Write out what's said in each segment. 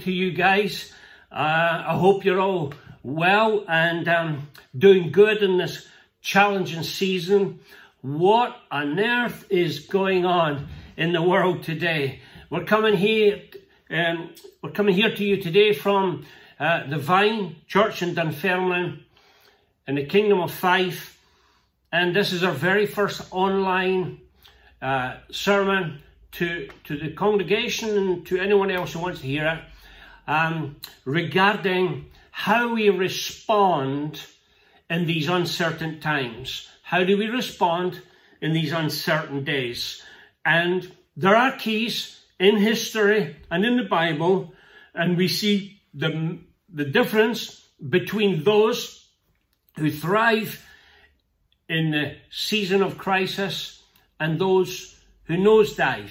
to you guys. Uh, I hope you're all well and um, doing good in this challenging season. What on earth is going on in the world today? We're coming here. Um, we're coming here to you today from uh, the Vine Church in Dunfermline in the Kingdom of Fife, and this is our very first online uh, sermon to, to the congregation and to anyone else who wants to hear it um, regarding how we respond in these uncertain times. How do we respond in these uncertain days? And there are keys in history and in the Bible, and we see the, the difference between those who thrive in the season of crisis and those who nosedive.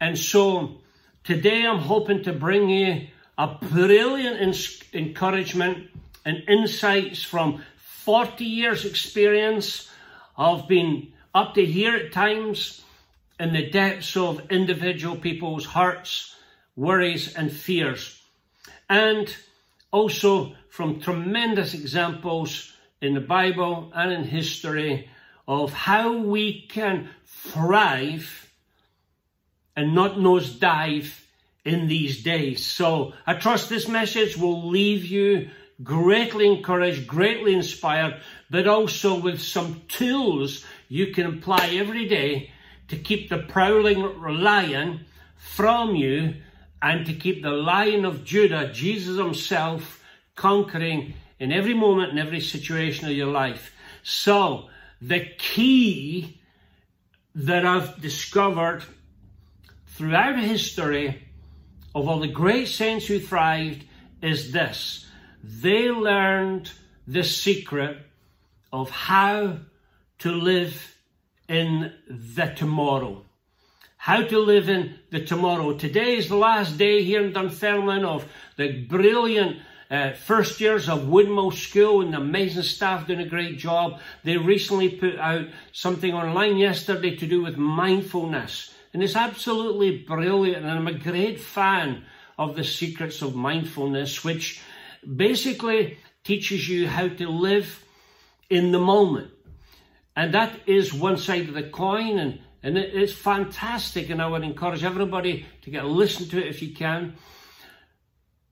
And so today I'm hoping to bring you a brilliant encouragement and insights from 40 years experience of being up to here at times in the depths of individual people's hearts, worries and fears. And also from tremendous examples in the Bible and in history of how we can thrive and not nosedive in these days. So I trust this message will leave you greatly encouraged, greatly inspired, but also with some tools you can apply every day to keep the prowling lion from you and to keep the lion of Judah, Jesus himself, conquering in every moment, in every situation of your life. So, the key that I've discovered throughout history of all the great saints who thrived is this. They learned the secret of how to live in the tomorrow. How to live in the tomorrow. Today is the last day here in Dunfermline of the brilliant uh, first years of Woodmill School and the amazing staff doing a great job. They recently put out something online yesterday to do with mindfulness. And it's absolutely brilliant. And I'm a great fan of the secrets of mindfulness, which basically teaches you how to live in the moment. And that is one side of the coin. And, and it's fantastic. And I would encourage everybody to get a listen to it if you can.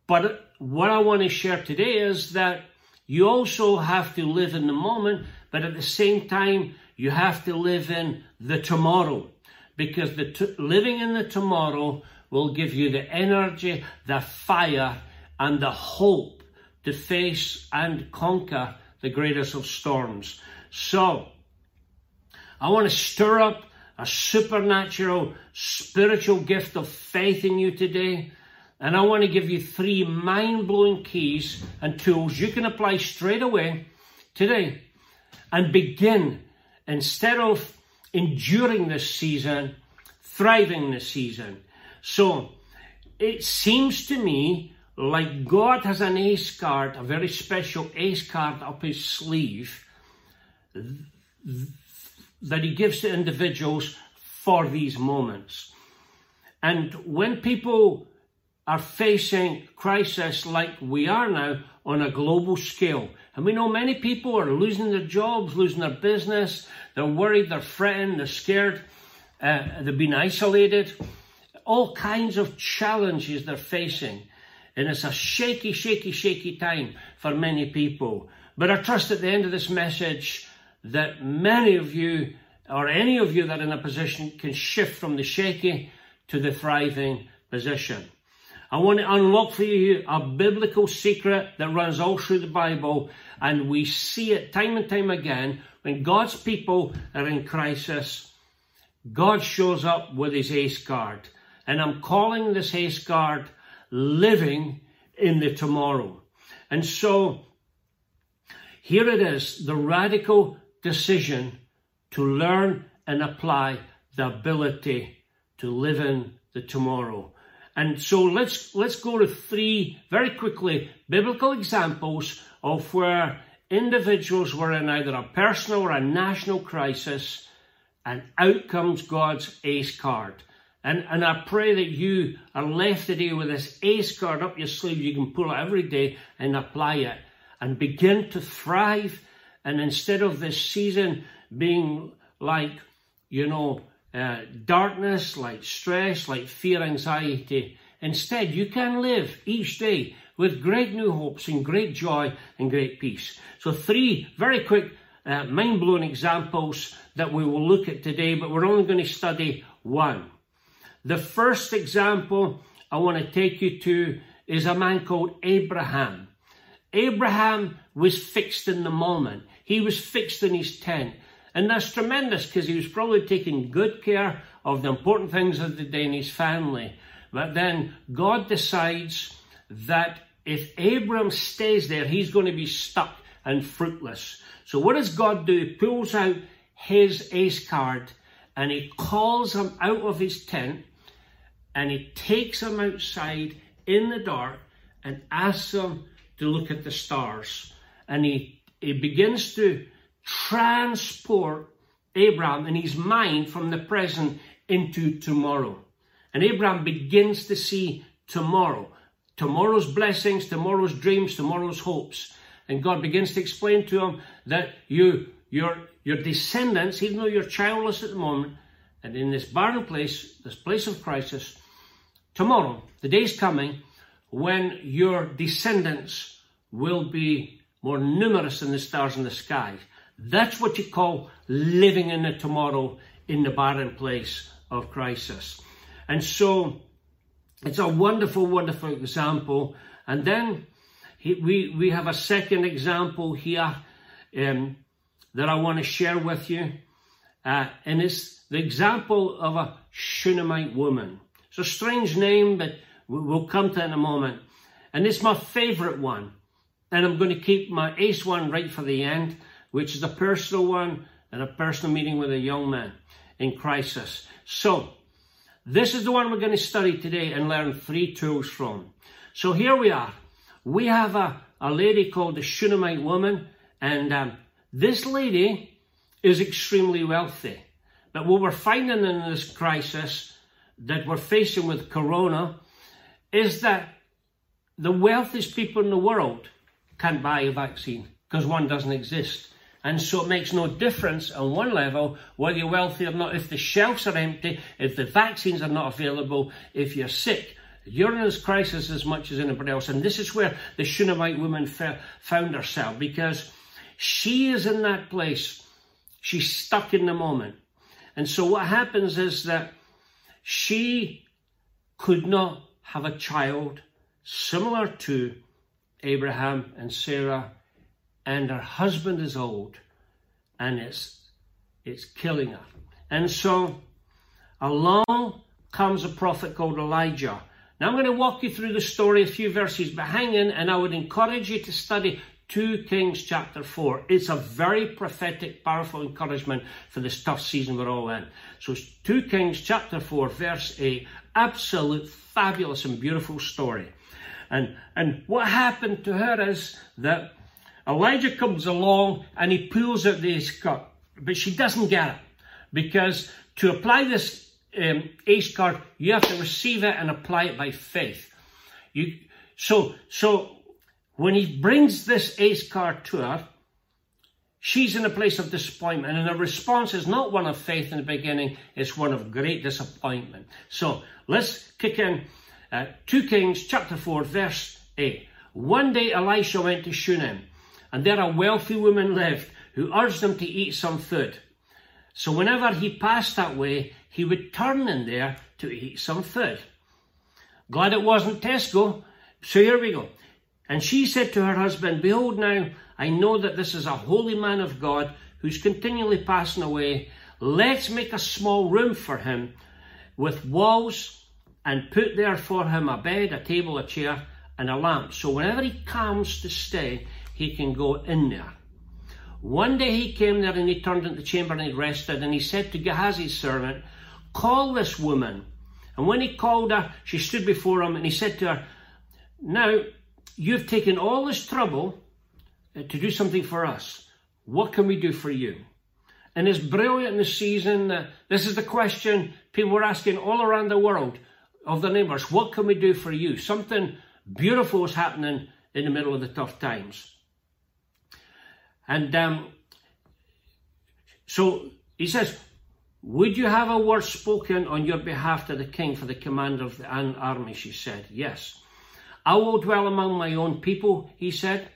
But what I want to share today is that you also have to live in the moment, but at the same time, you have to live in the tomorrow. Because the living in the tomorrow will give you the energy, the fire, and the hope to face and conquer the greatest of storms. So, I want to stir up a supernatural spiritual gift of faith in you today. And I want to give you three mind blowing keys and tools you can apply straight away today and begin instead of enduring this season, thriving this season. So it seems to me like God has an ace card, a very special ace card up his sleeve that he gives to individuals for these moments. And when people are facing crisis like we are now on a global scale. And we know many people are losing their jobs, losing their business. They're worried, they're fretting, they're scared. Uh, they've been isolated. All kinds of challenges they're facing. And it's a shaky, shaky, shaky time for many people. But I trust at the end of this message that many of you, or any of you that are in a position, can shift from the shaky to the thriving position. I want to unlock for you a biblical secret that runs all through the Bible, and we see it time and time again. When God's people are in crisis, God shows up with his ace card. And I'm calling this ace card living in the tomorrow. And so here it is the radical decision to learn and apply the ability to live in the tomorrow. And so let's let's go to three very quickly biblical examples of where individuals were in either a personal or a national crisis, and out comes God's ace card. And, and I pray that you are left today with this ace card up your sleeve. You can pull it every day and apply it and begin to thrive. And instead of this season being like, you know, uh, darkness, like stress, like fear, anxiety, instead you can live each day with great new hopes and great joy and great peace. So three very quick uh, mind-blowing examples that we will look at today, but we're only going to study one. The first example I want to take you to is a man called Abraham. Abraham was fixed in the moment. He was fixed in his tent. And that's tremendous because he was probably taking good care of the important things of the his family. But then God decides that if Abram stays there, he's going to be stuck and fruitless. So what does God do? He pulls out his ace card and he calls him out of his tent and he takes him outside in the dark and asks him to look at the stars. And he, he begins to transport Abraham and his mind from the present into tomorrow. And Abraham begins to see tomorrow tomorrow's blessings, tomorrow's dreams, tomorrow's hopes. And God begins to explain to him that you, your, your descendants, even though you're childless at the moment, and in this barren place, this place of crisis, tomorrow, the day's coming when your descendants will be more numerous than the stars in the sky. That's what you call living in the tomorrow in the barren place of crisis. And so it's a wonderful, wonderful example. And then he, we, we have a second example here um, that I want to share with you. Uh, and it's the example of a Shunammite woman. It's a strange name, but we'll come to in a moment. And it's my favorite one. And I'm going to keep my ace one right for the end, which is a personal one and a personal meeting with a young man in crisis. So, this is the one we're going to study today and learn three tools from. So here we are. We have a, a lady called the Shunammite woman, and um, this lady is extremely wealthy. But what we're finding in this crisis that we're facing with Corona is that the wealthiest people in the world can't buy a vaccine because one doesn't exist. And so it makes no difference on one level whether you're wealthy or not. If the shelves are empty, if the vaccines are not available, if you're sick, you're in this crisis as much as anybody else. And this is where the Shunammite woman found herself because she is in that place. She's stuck in the moment. And so what happens is that she could not have a child similar to Abraham and Sarah and her husband is old and it's it's killing her. And so along comes a prophet called Elijah. Now I'm going to walk you through the story, a few verses, but hang in and I would encourage you to study 2 Kings chapter 4. It's a very prophetic, powerful encouragement for this tough season we're all in. So it's 2 Kings chapter 4, verse 8. Absolute, fabulous and beautiful story. And, and what happened to her is that Elijah comes along and he pulls out this card, but she doesn't get it because to apply this um, ace card, you have to receive it and apply it by faith. You, so, so when he brings this ace card to her, she's in a place of disappointment, and her response is not one of faith in the beginning; it's one of great disappointment. So let's kick in uh, 2 Kings chapter 4, verse 8. One day Elisha went to Shunem and there a wealthy woman lived who urged him to eat some food. So whenever he passed that way, he would turn in there to eat some food. Glad it wasn't Tesco. So here we go. And she said to her husband, Behold now, I know that this is a holy man of God who's continually passing away. Let's make a small room for him with walls and put there for him a bed, a table, a chair, and a lamp. So whenever he comes to stay, he can go in there. One day he came there and he turned into the chamber and he rested and he said to Gehazi's servant, Call this woman. And when he called her, she stood before him and he said to her, Now, you've taken all this trouble uh, to do something for us. What can we do for you? And it's brilliant in the season. This is the question people were asking all around the world of the neighbours. What can we do for you? Something beautiful is happening in the middle of the tough times. And um, so he says, Would you have a word spoken on your behalf to the king for the commander of the army? She said, Yes. I will dwell among my own people, he said.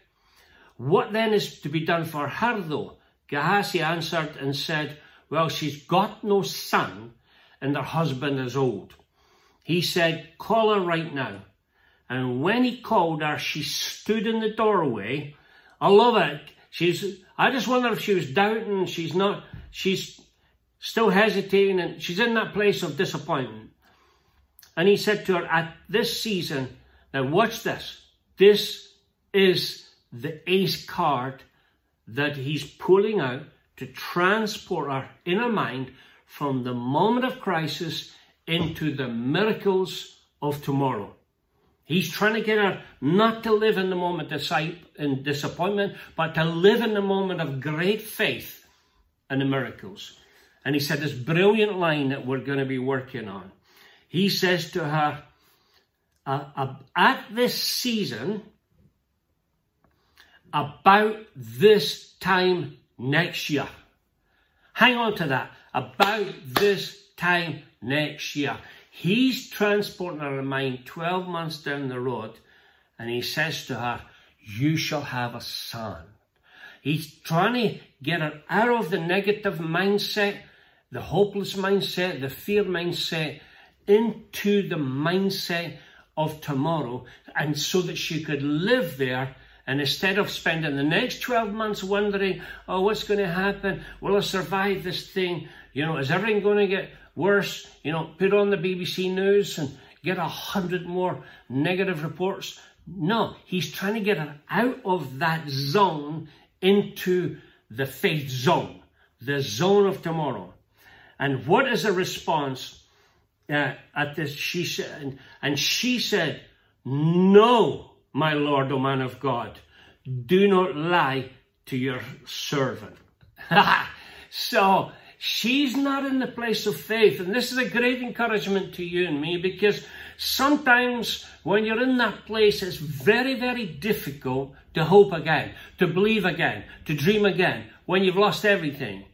What then is to be done for her, though? Gehazi answered and said, Well, she's got no son, and her husband is old. He said, Call her right now. And when he called her, she stood in the doorway. I love it. She's, I just wonder if she was doubting. She's not, she's still hesitating and she's in that place of disappointment. And he said to her, at this season, now watch this. This is the ace card that he's pulling out to transport our inner mind from the moment of crisis into the miracles of tomorrow. He's trying to get her not to live in the moment of in disappointment, but to live in the moment of great faith and the miracles. And he said this brilliant line that we're going to be working on. He says to her, at this season, about this time next year. Hang on to that. About this time next year. He's transporting her mind 12 months down the road and he says to her, You shall have a son. He's trying to get her out of the negative mindset, the hopeless mindset, the fear mindset, into the mindset of tomorrow, and so that she could live there. And instead of spending the next 12 months wondering, oh, what's going to happen? Will I survive this thing? You know, is everything going to get Worse, you know, put on the BBC News and get a hundred more negative reports. No, he's trying to get her out of that zone into the faith zone, the zone of tomorrow. And what is the response uh, at this? She said, and she said, No, my Lord, O man of God, do not lie to your servant. so She's not in the place of faith. And this is a great encouragement to you and me because sometimes when you're in that place, it's very, very difficult to hope again, to believe again, to dream again when you've lost everything.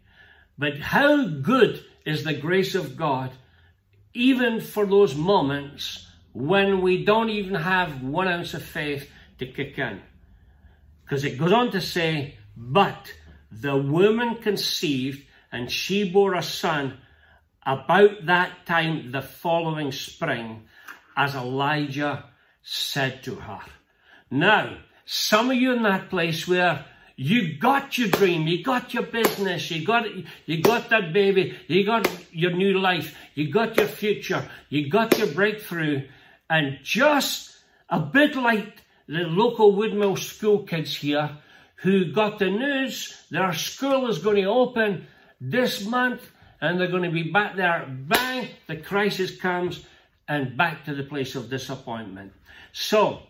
But how good is the grace of God, even for those moments when we don't even have one ounce of faith to kick in. Because it goes on to say, but the woman conceived and she bore a son about that time the following spring, as Elijah said to her. Now, some of you in that place where you got your dream, you got your business, you got you got that baby, you got your new life, you got your future, you got your breakthrough, and just a bit like the local Woodmill school kids here who got the news their school is going to open this month and they're going to be back there. Bang, the crisis comes and back to the place of disappointment. So,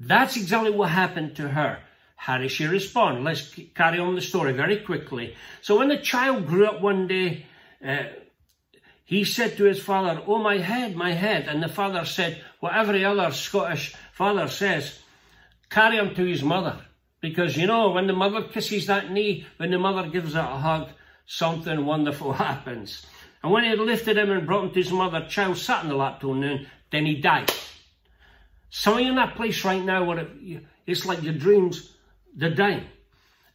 that's exactly what happened to her. How did she respond? Let's carry on the story very quickly. So when the child grew up one day, uh, he said to his father, Oh, my head, my head. And the father said, What every other Scottish father says, carry him to his mother. Because, you know, when the mother kisses that knee, when the mother gives it a hug, something wonderful happens. And when he had lifted him and brought him to his mother, child sat in the lap till noon, then he died. Some of you in that place right now where it, it's like your dreams, they're dying.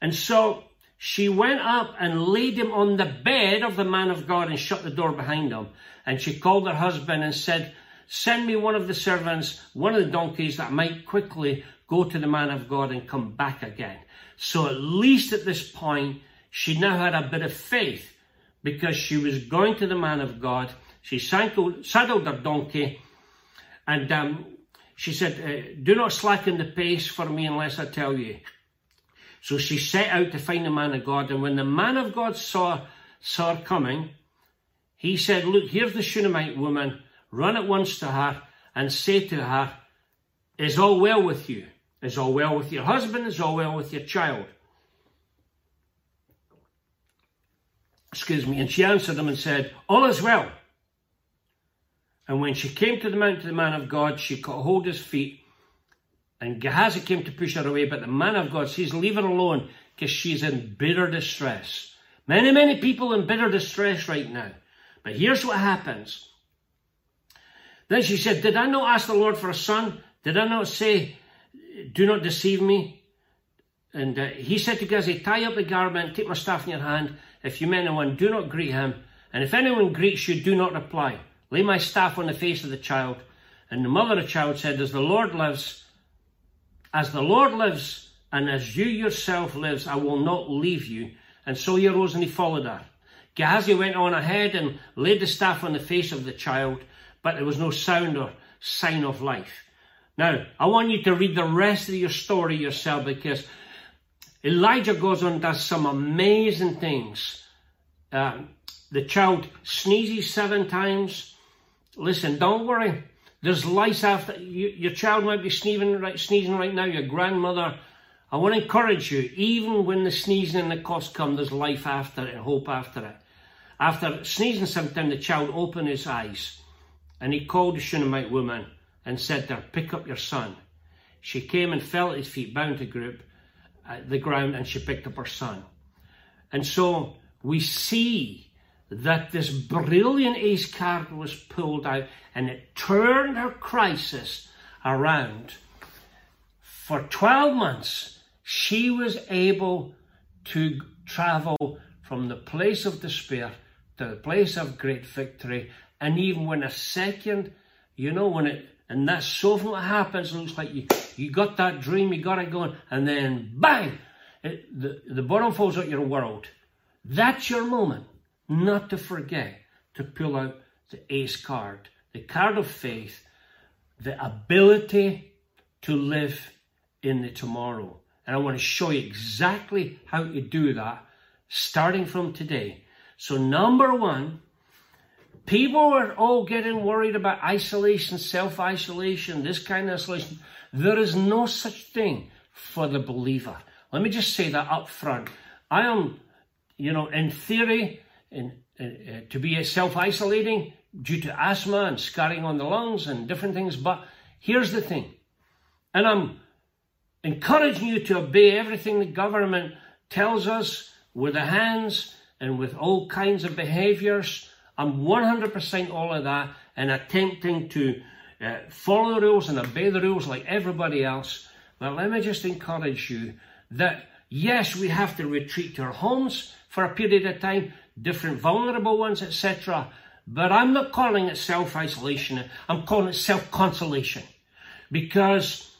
And so she went up and laid him on the bed of the man of God and shut the door behind him. And she called her husband and said, Send me one of the servants, one of the donkeys that might quickly go to the man of God and come back again. So at least at this point, she now had a bit of faith because she was going to the man of God. She saddled her donkey and um, she said, uh, Do not slacken the pace for me unless I tell you. So she set out to find the man of God. And when the man of God saw, saw her coming, he said, Look, here's the Shunammite woman. Run at once to her and say to her, Is all well with you? Is all well with your husband? Is all well with your child? Excuse me, and she answered him and said, All is well. And when she came to the mount of the man of God, she caught hold of his feet. And Gehazi came to push her away, but the man of God says, Leave her alone, because she's in bitter distress. Many, many people in bitter distress right now. But here's what happens. Then she said, Did I not ask the Lord for a son? Did I not say, Do not deceive me? And uh, he said to Gehazi, Tie up the garment, take my staff in your hand. If you meet anyone, do not greet him. And if anyone greets you, do not reply. Lay my staff on the face of the child. And the mother of the child said, As the Lord lives, as the Lord lives, and as you yourself lives, I will not leave you. And so he arose and he followed her. Gehazi went on ahead and laid the staff on the face of the child, but there was no sound or sign of life. Now, I want you to read the rest of your story yourself because Elijah goes on and does some amazing things. Um, the child sneezes seven times. Listen, don't worry. There's life after you, your child might be sneezing right, sneezing right now. Your grandmother. I want to encourage you. Even when the sneezing and the cough come, there's life after it and hope after it. After sneezing sometime, the child opened his eyes and he called the Shunammite woman and said to her, Pick up your son. She came and fell at his feet, bound to group at the ground, and she picked up her son. And so we see that this brilliant ace card was pulled out and it turned her crisis around. For 12 months, she was able to travel from the place of despair to the place of great victory. And even when a second, you know, when it, and that's so often what happens, it looks like you, you got that dream, you got it going, and then bang, it, the, the bottom falls out your world. That's your moment, not to forget to pull out the ace card, the card of faith, the ability to live in the tomorrow. And I want to show you exactly how to do that starting from today. So number one, people are all getting worried about isolation, self-isolation, this kind of isolation. There is no such thing for the believer. Let me just say that up front. I am, you know, in theory, in, uh, to be self-isolating due to asthma and scarring on the lungs and different things. But here's the thing. And I'm encouraging you to obey everything the government tells us with the hands and with all kinds of behaviors. I'm 100% all of that and attempting to uh, follow the rules and obey the rules like everybody else. But let me just encourage you that yes, we have to retreat to our homes for a period of time, different vulnerable ones, etc. But I'm not calling it self-isolation. I'm calling it self-consolation. Because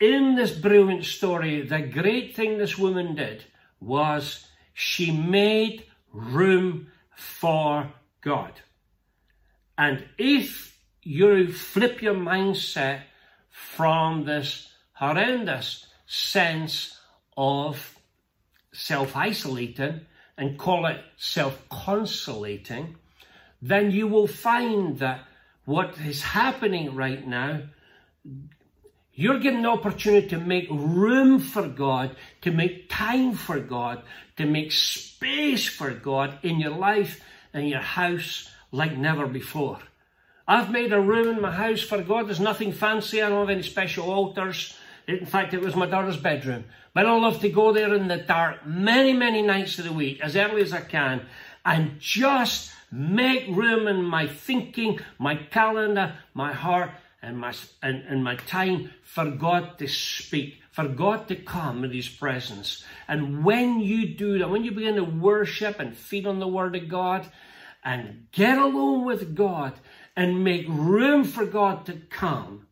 in this brilliant story, the great thing this woman did was she made room for God. And if you flip your mindset from this horrendous sense of self-isolating and call it self-consolating, then you will find that what is happening right now you're given the opportunity to make room for God, to make time for God, to make space for God in your life and your house like never before. I've made a room in my house for God. There's nothing fancy. I don't have any special altars. In fact, it was my daughter's bedroom. But I love to go there in the dark many, many nights of the week, as early as I can, and just make room in my thinking, my calendar, my heart, and my, and, and my time for God to speak, for God to come in His presence. And when you do that, when you begin to worship and feed on the Word of God and get alone with God and make room for God to come,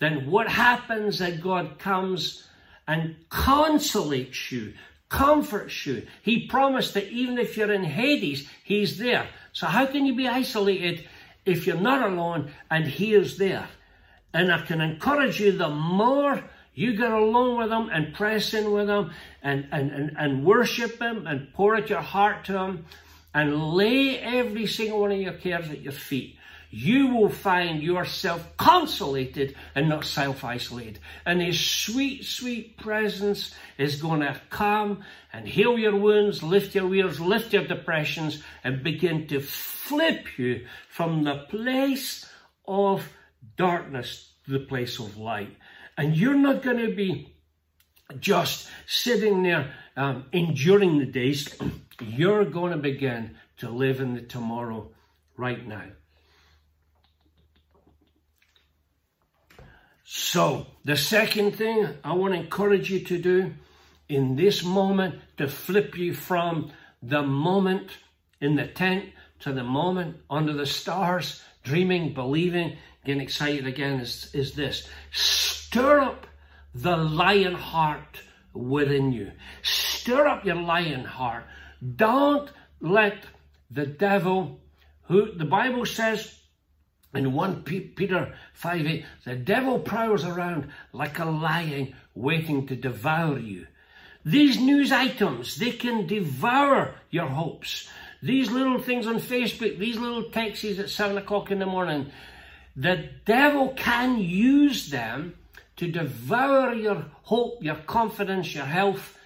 then what happens that God comes and consolates you, comforts you. He promised that even if you're in Hades, He's there. So how can you be isolated if you're not alone and He is there? And I can encourage you, the more you get along with Him and press in with Him and, and, and, and worship Him and pour out your heart to Him and lay every single one of your cares at your feet. you will find yourself consolated and not self-isolated. And his sweet, sweet presence is going to come and heal your wounds, lift your wears, lift your depressions, and begin to flip you from the place of darkness to the place of light. And you're not going to be just sitting there um, enduring the days. You're going to begin to live in the tomorrow right now. So, the second thing I want to encourage you to do in this moment to flip you from the moment in the tent to the moment under the stars, dreaming, believing, getting excited again is, is this. Stir up the lion heart within you. Stir up your lion heart. Don't let the devil, who the Bible says in 1 Peter 5 8, the devil prowls around like a lion waiting to devour you. These news items, they can devour your hopes. These little things on Facebook, these little texts at 7 o'clock in the morning, the devil can use them to devour your hope, your confidence, your health,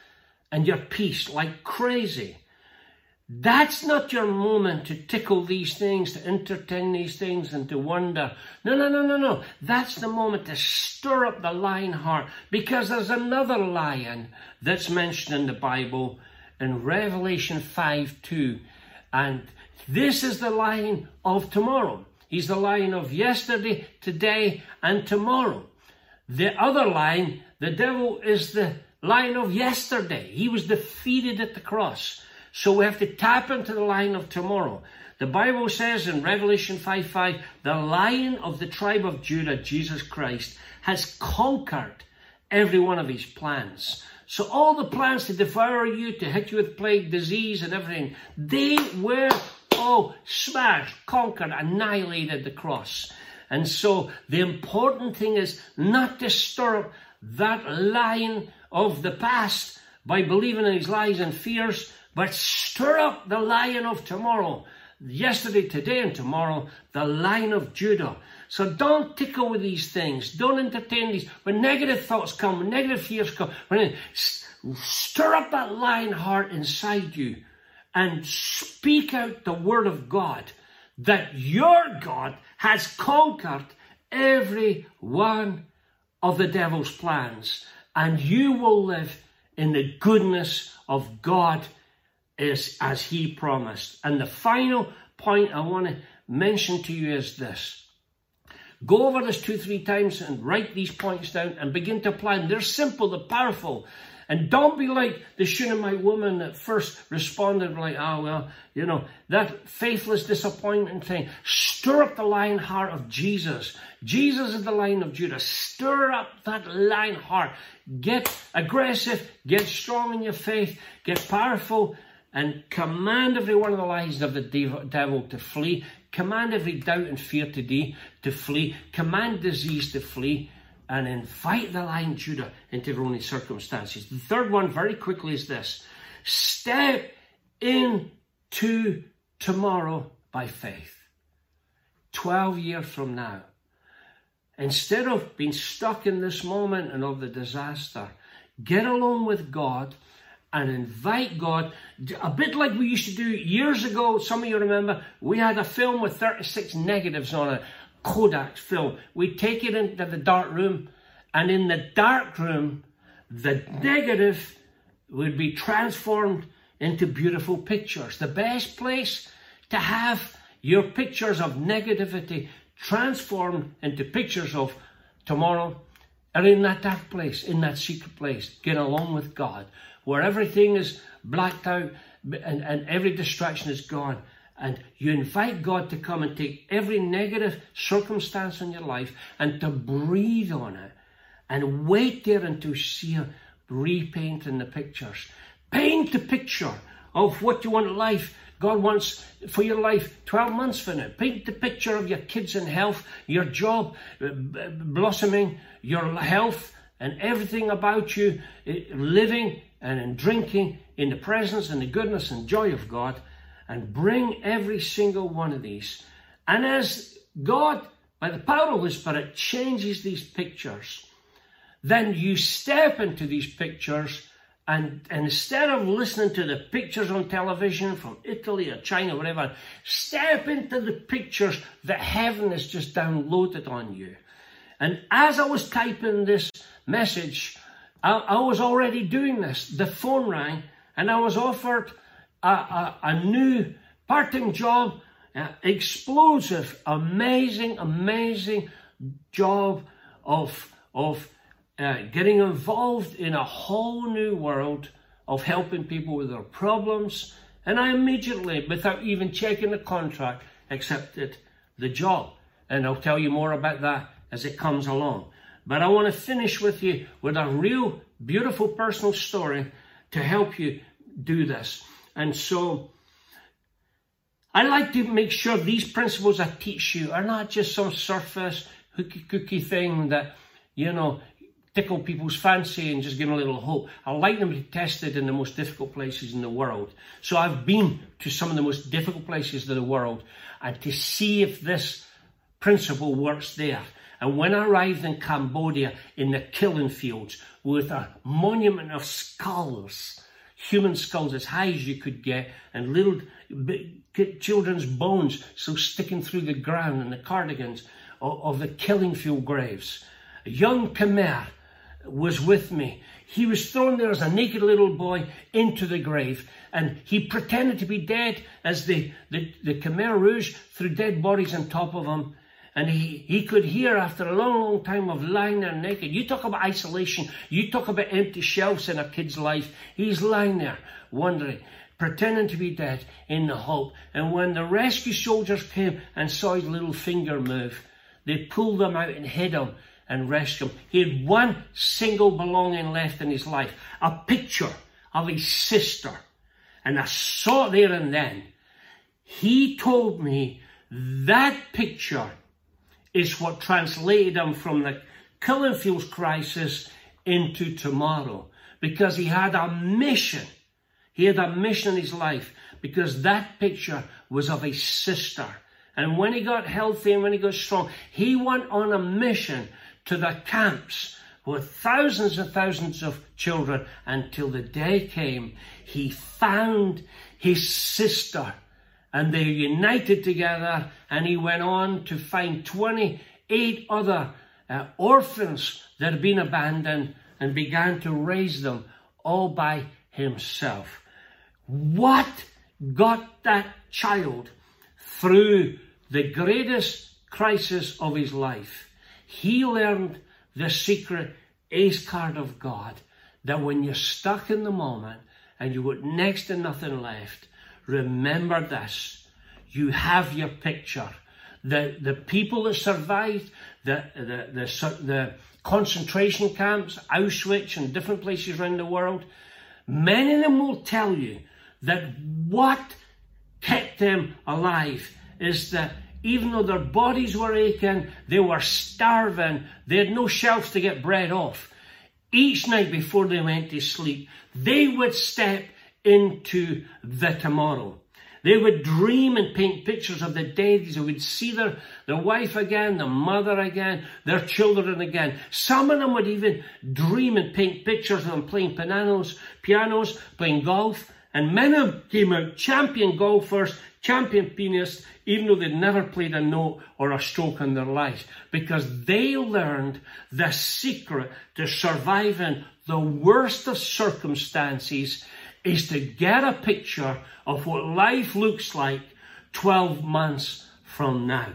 and your peace like crazy. That's not your moment to tickle these things, to entertain these things, and to wonder. No, no, no, no, no. That's the moment to stir up the lion heart because there's another lion that's mentioned in the Bible in Revelation 5 2. And this is the lion of tomorrow. He's the lion of yesterday, today, and tomorrow. The other lion, the devil, is the lion of yesterday. He was defeated at the cross. So we have to tap into the lion of tomorrow. The Bible says in Revelation 5 5, the lion of the tribe of Judah, Jesus Christ, has conquered every one of his plans. So all the plans to devour you, to hit you with plague, disease, and everything, they were all smashed, conquered, annihilated at the cross. And so the important thing is not to stir up that lion of the past by believing in his lies and fears, but stir up the lion of tomorrow. Yesterday, today, and tomorrow, the lion of Judah. So don't tickle with these things. Don't entertain these. When negative thoughts come, when negative fears come, when stir up that lion heart inside you and speak out the word of God that your God has conquered every one of the devil's plans, and you will live in the goodness of God is as he promised. And the final point I want to mention to you is this. Go over this two, three times and write these points down and begin to plan. They're simple, they're powerful. And don't be like the Shunammite woman that first responded like, oh, well, you know, that faithless disappointment thing. Stir up the lion heart of Jesus. Jesus is the lion of Judah. Stir up that lion heart. Get aggressive. Get strong in your faith. Get powerful. And command every one of the lies of the devil to flee. Command every doubt and fear today to flee. Command disease to flee and invite the lion Judah into their own circumstances. The third one, very quickly, is this step into tomorrow by faith. 12 years from now. Instead of being stuck in this moment and of the disaster, get along with God and invite God, a bit like we used to do years ago. Some of you remember, we had a film with 36 negatives on it. Kodak film. We take it into the dark room, and in the dark room, the negative would be transformed into beautiful pictures. The best place to have your pictures of negativity transformed into pictures of tomorrow are in that dark place, in that secret place. Get along with God, where everything is blacked out and, and every distraction is gone and you invite God to come and take every negative circumstance in your life and to breathe on it and wait there until you see Him repainting the pictures. Paint the picture of what you want life. God wants for your life 12 months from now. Paint the picture of your kids and health, your job uh, blossoming, your health, and everything about you uh, living and in drinking in the presence and the goodness and joy of God and bring every single one of these. And as God, by the power of the Spirit, changes these pictures, then you step into these pictures and, and instead of listening to the pictures on television from Italy or China, or whatever, step into the pictures that heaven has just downloaded on you. And as I was typing this message, I, I was already doing this. The phone rang and I was offered a, a, a new part-time job, uh, explosive, amazing, amazing job of, of uh, getting involved in a whole new world of helping people with their problems. And I immediately, without even checking the contract, accepted the job. And I'll tell you more about that as it comes along. But I want to finish with you with a real beautiful personal story to help you do this. And so I like to make sure these principles I teach you are not just some surface hooky cookie thing that, you know, tickle people's fancy and just give them a little hope. I like them to be tested in the most difficult places in the world. So I've been to some of the most difficult places in the world and to see if this principle works there. And when I arrived in Cambodia in the killing fields with a monument of skulls, human skulls as high as you could get, and little children's bones so sticking through the ground and the cardigans of, of the killing field graves. A young Khmer was with me. He was thrown there as a naked little boy into the grave, and he pretended to be dead as the, the, the Khmer Rouge threw dead bodies on top of him. And he, he could hear after a long, long time of lying there naked. You talk about isolation. You talk about empty shelves in a kid's life. He's lying there wondering, pretending to be dead in the hope. And when the rescue soldiers came and saw his little finger move, they pulled him out and hid him and rescued him. He had one single belonging left in his life, a picture of his sister. And I saw it there and then. He told me that picture is what translated him from the killing fields crisis into tomorrow. Because he had a mission. He had a mission in his life because that picture was of his sister. And when he got healthy and when he got strong, he went on a mission to the camps with thousands and thousands of children until the day came. He found his sister and they united together and he went on to find 28 other uh, orphans that had been abandoned and began to raise them all by himself. What got that child through the greatest crisis of his life? He learned the secret ace card of God that when you're stuck in the moment and you've got next to nothing left, remember this. You have your picture. The, the people that survived, the, the, the, the concentration camps, Auschwitz and different places around the world, many of them will tell you that what kept them alive is that even though their bodies were aching, they were starving, they had no shelves to get bread off. Each night before they went to sleep, they would step into the tomorrow. They would dream and paint pictures of the dead. They would see their, their wife again, their mother again, their children again. Some of them would even dream and paint pictures of them playing pianos, pianos, playing golf. And many came out champion golfers, champion pianists, even though they'd never played a note or a stroke in their life, because they learned the secret to surviving the worst of circumstances is to get a picture of what life looks like 12 months from now.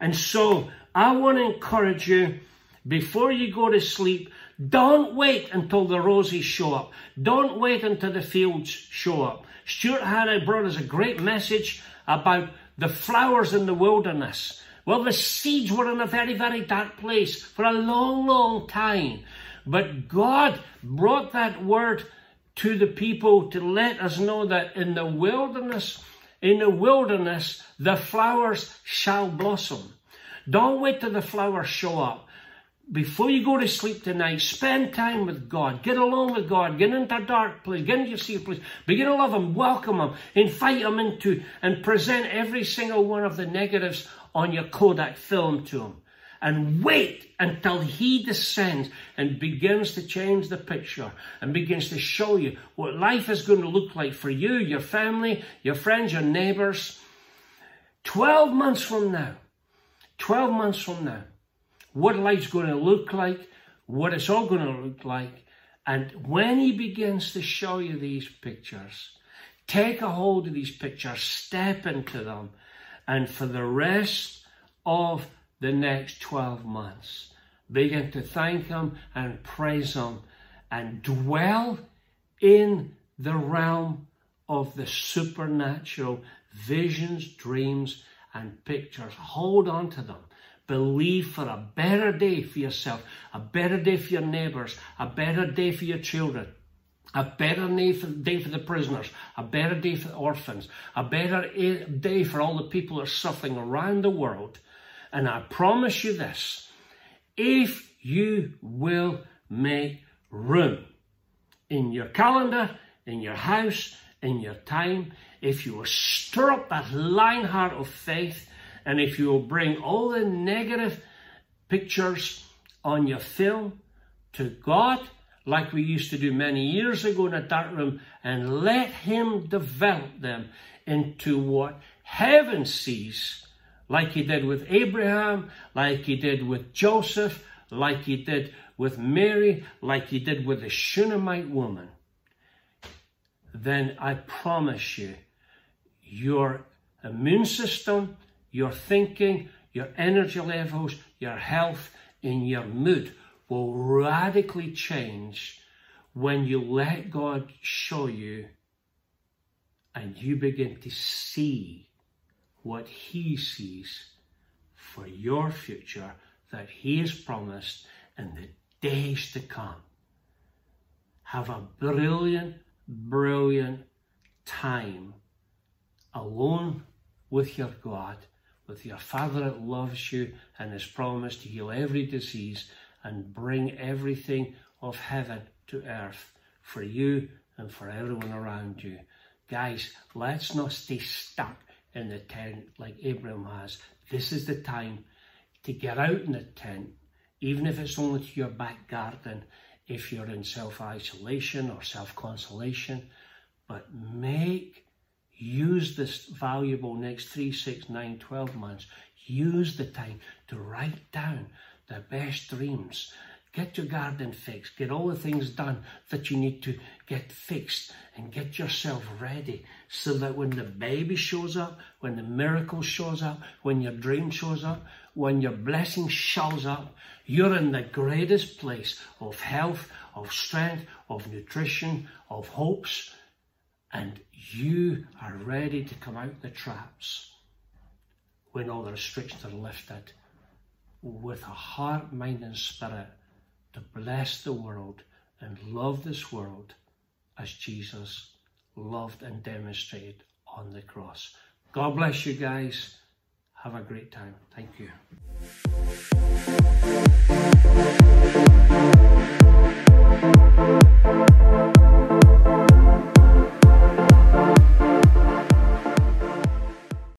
And so I want to encourage you before you go to sleep, don't wait until the roses show up. Don't wait until the fields show up. Stuart Hannah brought us a great message about the flowers in the wilderness. Well, the seeds were in a very, very dark place for a long, long time. But God brought that word to the people to let us know that in the wilderness, in the wilderness, the flowers shall blossom. Don't wait till the flowers show up. before you go to sleep tonight, spend time with God. Get alone with God. Get into a dark place. Get into your secret place. Begin to love Him. Welcome Him. Invite Him into and present every single one of the negatives on your Kodak film to Him. And wait until He descends and begins to change the picture and begins to show you what life is going to look like for you, your family, your friends, your neighbors. 12 months from now. 12 months from now what life's going to look like, what it's all going to look like. And when he begins to show you these pictures, take a hold of these pictures, step into them, and for the rest of the next 12 months, begin to thank him and praise him and dwell in the realm of the supernatural visions, dreams, and pictures. Hold on to them. Believe for a better day for yourself, a better day for your neighbours, a better day for your children, a better day for, day for the prisoners, a better day for the orphans, a better day for all the people that are suffering around the world. And I promise you this, if you will make room in your calendar, in your house, in your time, if you will stir up that lion heart of faith, and if you will bring all the negative pictures on your film to God, like we used to do many years ago in a dark room, and let Him develop them into what heaven sees, like He did with Abraham, like He did with Joseph, like He did with Mary, like He did with the Shunammite woman, then I promise you, your immune system, your thinking, your energy levels, your health, and your mood will radically change when you let God show you and you begin to see what He sees for your future that He has promised in the days to come. Have a brilliant, brilliant time alone with your God with your Father that loves you and has promised to heal every disease and bring everything of heaven to earth for you and for everyone around you. Guys, let's not stay stuck in the tent like Abraham has. This is the time to get out in the tent, even if it's only to your back garden, if you're in self-isolation or self-consolation, but make Use this valuable next three, six, nine, 12 months. Use the time to write down the best dreams. Get your garden fixed. Get all the things done that you need to get fixed and get yourself ready so that when the baby shows up, when the miracle shows up, when your dream shows up, when your blessing shows up, you're in the greatest place of health, of strength, of nutrition, of hopes, and you are ready to come out the traps when all the restrictions are lifted with a heart, mind, and spirit to bless the world and love this world as Jesus loved and demonstrated on the cross. God bless you guys. Have a great time. Thank you.